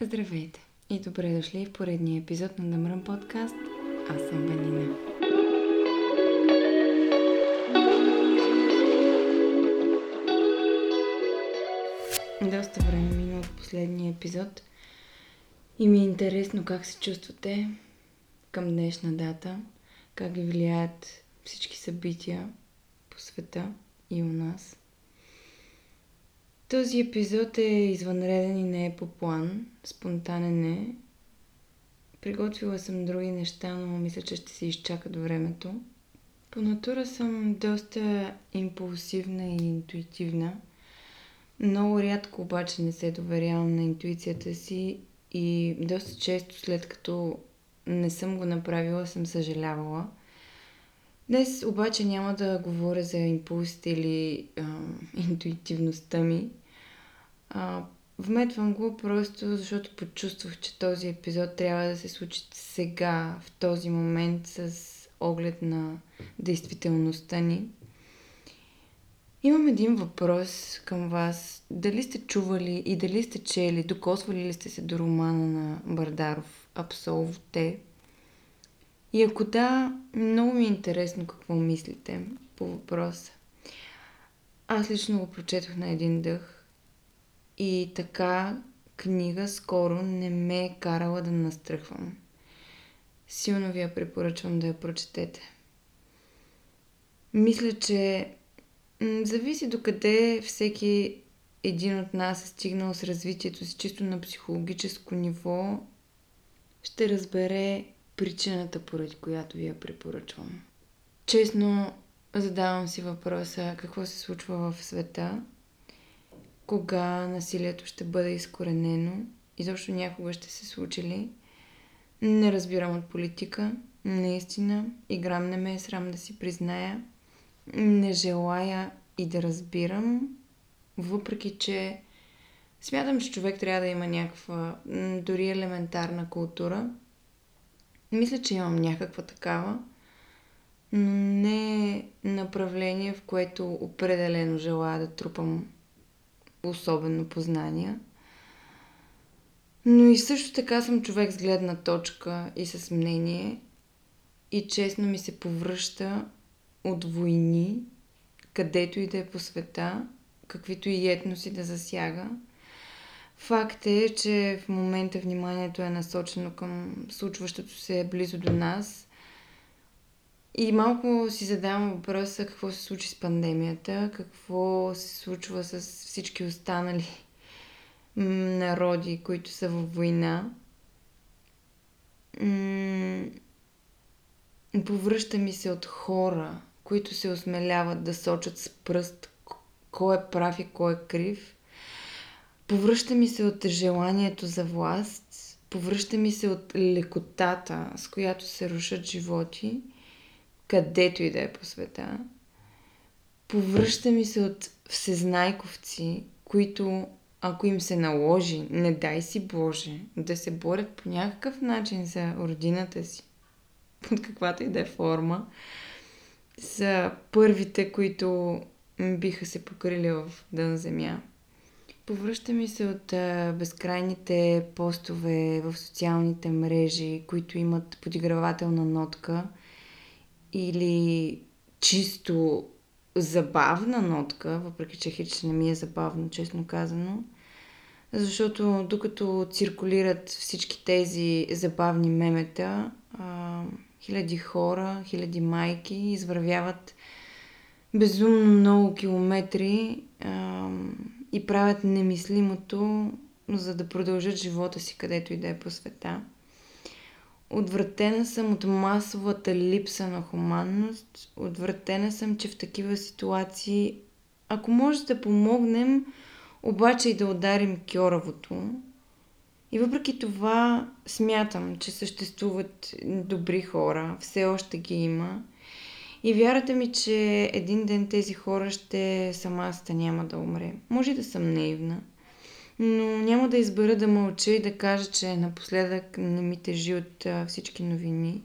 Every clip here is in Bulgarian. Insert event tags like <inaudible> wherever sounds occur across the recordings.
Здравейте и добре дошли в поредния епизод на Дъмрън подкаст. Аз съм Ванина. Доста време мина от последния епизод и ми е интересно как се чувствате към днешна дата, как ги влияят всички събития по света и у нас. Този епизод е извънреден и не е по план, спонтанен е. Приготвила съм други неща, но мисля, че ще се изчака до времето. По натура съм доста импулсивна и интуитивна. Много рядко обаче не се доверявам на интуицията си и доста често след като не съм го направила, съм съжалявала. Днес обаче няма да говоря за импулсите или а, <laughs> интуитивността ми. А, вметвам го просто защото почувствах, че този епизод трябва да се случи сега, в този момент, с оглед на действителността ни. Имам един въпрос към вас. Дали сте чували и дали сте чели, докосвали ли сте се до романа на Бардаров Абсолвте? И ако да, много ми е интересно какво мислите по въпроса. Аз лично го прочетох на един дъх и така книга скоро не ме е карала да настръхвам. Силно ви я препоръчвам да я прочетете. Мисля, че зависи докъде всеки един от нас е стигнал с развитието си чисто на психологическо ниво, ще разбере причината, поради която ви я препоръчвам. Честно задавам си въпроса какво се случва в света, кога насилието ще бъде изкоренено, изобщо някога ще се случи ли. Не разбирам от политика, наистина, играм не ме е срам да си призная. Не желая и да разбирам, въпреки че смятам, че човек трябва да има някаква дори елементарна култура – мисля, че имам някаква такава, но не направление, в което определено желая да трупам особено познания. Но и също така съм човек с гледна точка и с мнение и честно ми се повръща от войни, където и да е по света, каквито и етноси да засяга – Факт е, че в момента вниманието е насочено към случващото се близо до нас. И малко си задавам въпроса какво се случи с пандемията, какво се случва с всички останали народи, които са във война. Повръща ми се от хора, които се осмеляват да сочат с пръст кой е прав и кой е крив – Повръща ми се от желанието за власт, повръща ми се от лекотата, с която се рушат животи, където и да е по света. Повръща ми се от всезнайковци, които, ако им се наложи, не дай си Боже, да се борят по някакъв начин за родината си, <laughs> под каквато и да е форма, са първите, които биха се покрили в дън земя. Повръща ми се от безкрайните постове в социалните мрежи, които имат подигравателна нотка или чисто забавна нотка, въпреки че хич не ми е забавно, честно казано. Защото докато циркулират всички тези забавни мемета, хиляди хора, хиляди майки извървяват безумно много километри и правят немислимото, за да продължат живота си където и да е по света. Отвратена съм от масовата липса на хуманност. Отвратена съм, че в такива ситуации, ако може да помогнем, обаче и да ударим кьоравото. И въпреки това смятам, че съществуват добри хора, все още ги има – и вярата ми, че един ден тези хора ще сама сте няма да умре. Може да съм наивна, но няма да избера да мълча и да кажа, че напоследък не ми тежи от а, всички новини.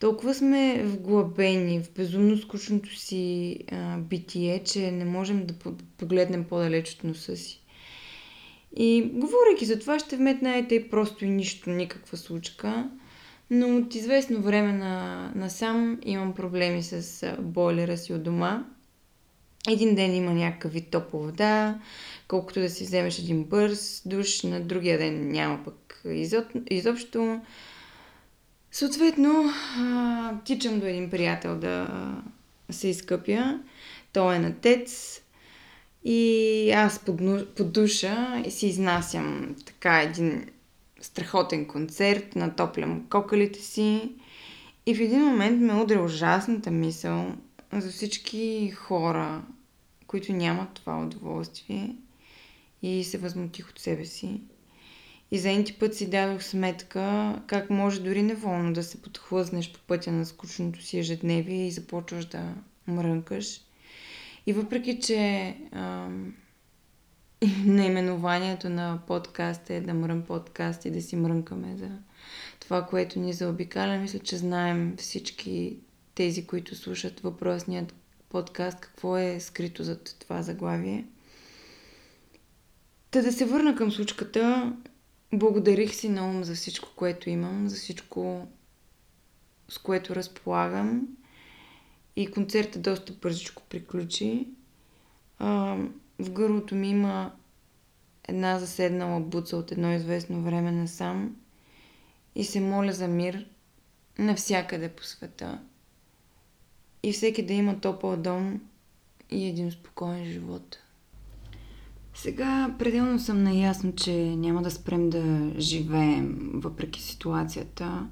Толкова сме вглъбени в безумно скучното си а, битие, че не можем да погледнем по-далеч от носа си. И говорейки за това, ще вметна и просто и нищо, никаква случка. Но от известно време на, насам имам проблеми с бойлера си от дома. Един ден има някакъв вид топла вода, колкото да си вземеш един бърз душ, на другия ден няма пък изоб, изобщо. Съответно, а, тичам до един приятел да се изкъпя. Той е на тец и аз под, под душа и си изнасям така един страхотен концерт, натоплям кокалите си и в един момент ме удря ужасната мисъл за всички хора, които нямат това удоволствие и се възмутих от себе си. И за един път си дадох сметка как може дори неволно да се подхлъзнеш по пътя на скучното си ежедневие и започваш да мрънкаш. И въпреки, че ам, <laughs> наименованието на подкаста е да мръм подкаст и да си мрънкаме за това, което ни заобикаля, мисля, че знаем всички тези, които слушат въпросният подкаст, какво е скрито за това заглавие. Та да се върна към случката, благодарих си на ум за всичко, което имам, за всичко, с което разполагам. И концертът доста бързичко приключи. В гърлото ми има една заседнала буца от едно известно време насам и се моля за мир навсякъде по света. И всеки да има топъл дом и един спокоен живот. Сега пределно съм наясно, че няма да спрем да живеем въпреки ситуацията.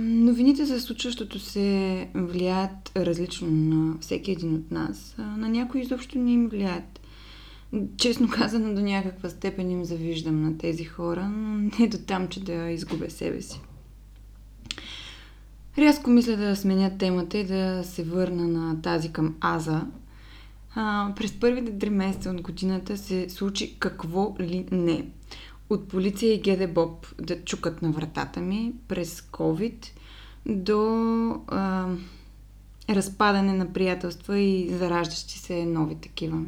Новините за случващото се влияят различно на всеки един от нас. На някои изобщо не им влияят. Честно <laughs> казано, до някаква степен им завиждам на тези хора, но не до там, че да изгубя себе си. Рязко мисля да сменя темата и да се върна на тази към Аза, а, през първите три месеца от годината се случи какво ли не. От полиция и ГД Боб да чукат на вратата ми през COVID до а, разпадане на приятелства и зараждащи се нови такива.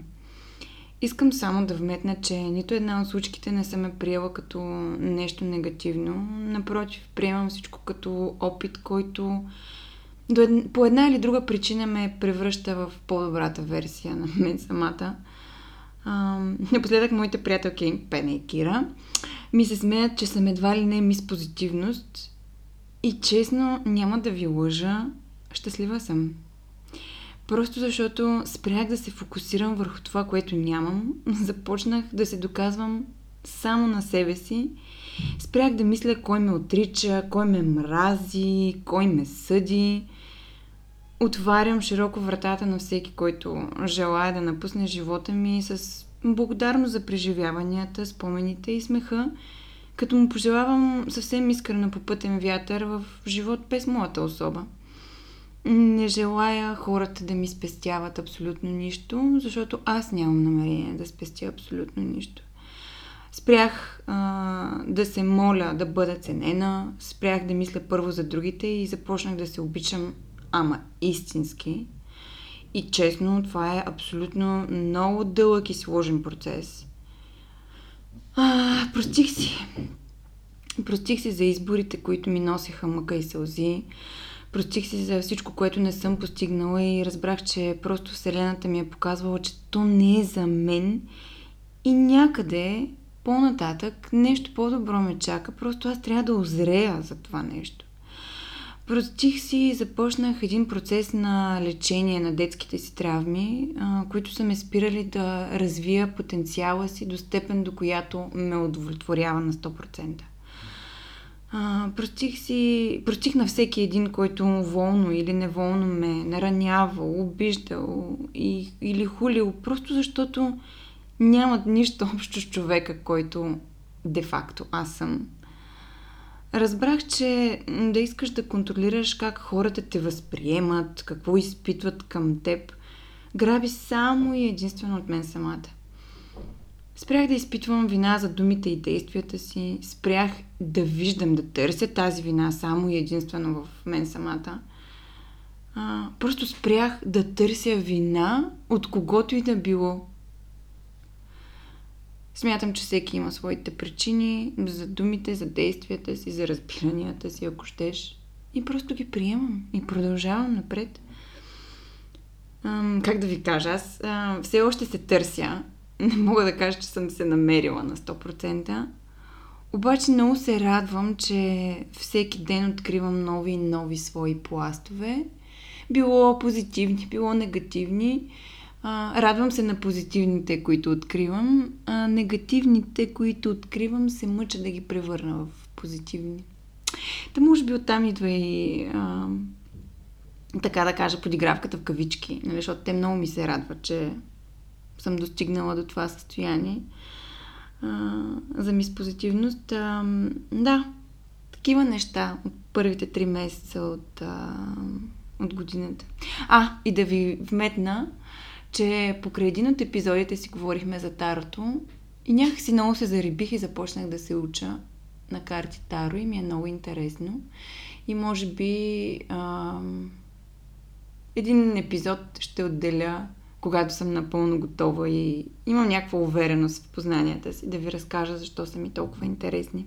Искам само да вметна, че нито една от случките не съм ме приела като нещо негативно. Напротив, приемам всичко като опит, който по една или друга причина ме превръща в по-добрата версия на мен самата. А, напоследък моите приятелки Пене и Кира ми се смеят, че съм едва ли не мис позитивност и честно няма да ви лъжа, щастлива съм. Просто защото спрях да се фокусирам върху това, което нямам, <laughs> започнах да се доказвам само на себе си. Спрях да мисля кой ме отрича, кой ме мрази, кой ме съди отварям широко вратата на всеки, който желая да напусне живота ми с благодарност за преживяванията, спомените и смеха, като му пожелавам съвсем искрено по пътен вятър в живот без моята особа. Не желая хората да ми спестяват абсолютно нищо, защото аз нямам намерение да спестя абсолютно нищо. Спрях а, да се моля да бъда ценена, спрях да мисля първо за другите и започнах да се обичам ама истински. И честно, това е абсолютно много дълъг и сложен процес. А, простих си. Простих си за изборите, които ми носеха мъка и сълзи. Простих си за всичко, което не съм постигнала и разбрах, че просто Вселената ми е показвала, че то не е за мен и някъде по-нататък нещо по-добро ме чака, просто аз трябва да озрея за това нещо. Простих си и започнах един процес на лечение на детските си травми, които са ме спирали да развия потенциала си до степен, до която ме удовлетворява на 100%. А, простих, си, простих на всеки един, който волно или неволно ме наранявал, обиждал и, или хулил, просто защото нямат нищо общо с човека, който де-факто аз съм. Разбрах, че да искаш да контролираш как хората те възприемат, какво изпитват към теб, граби само и единствено от мен самата. Спрях да изпитвам вина за думите и действията си, спрях да виждам, да търся тази вина само и единствено в мен самата. А, просто спрях да търся вина от когото и да било. Смятам, че всеки има своите причини за думите, за действията си, за разбиранията си, ако щеш. И просто ги приемам и продължавам напред. Ам, как да ви кажа, аз а, все още се търся. <laughs> Не мога да кажа, че съм се намерила на 100%. Обаче много се радвам, че всеки ден откривам нови и нови свои пластове. Било позитивни, било негативни. А, радвам се на позитивните, които откривам. А негативните, които откривам, се мъча да ги превърна в позитивни. Та може би оттам идва и а, така да кажа подигравката в кавички, нали, защото те много ми се радват, че съм достигнала до това състояние а, за мис позитивност. А, да, такива неща от първите три месеца от, а, от годината. А, и да ви вметна, че покрай един от епизодите си говорихме за Тарото и някакси много се зарибих и започнах да се уча на карти Таро и ми е много интересно. И може би а, един епизод ще отделя, когато съм напълно готова и имам някаква увереност в познанията си, да ви разкажа защо са ми толкова интересни.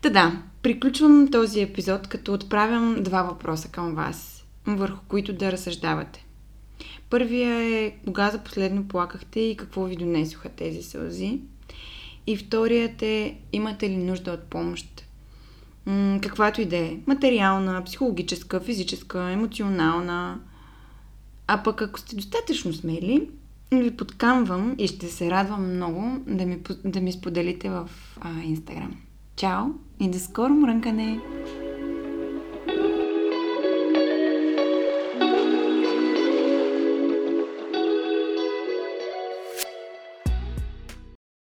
Та да, приключвам този епизод, като отправям два въпроса към вас, върху които да разсъждавате. Първия е кога за последно плакахте и какво ви донесоха тези сълзи. И вторият е имате ли нужда от помощ. М- каквато и да е. Материална, психологическа, физическа, емоционална. А пък ако сте достатъчно смели, ви подкамвам и ще се радвам много да ми, да ми споделите в Инстаграм. Чао и до скоро мрънкане!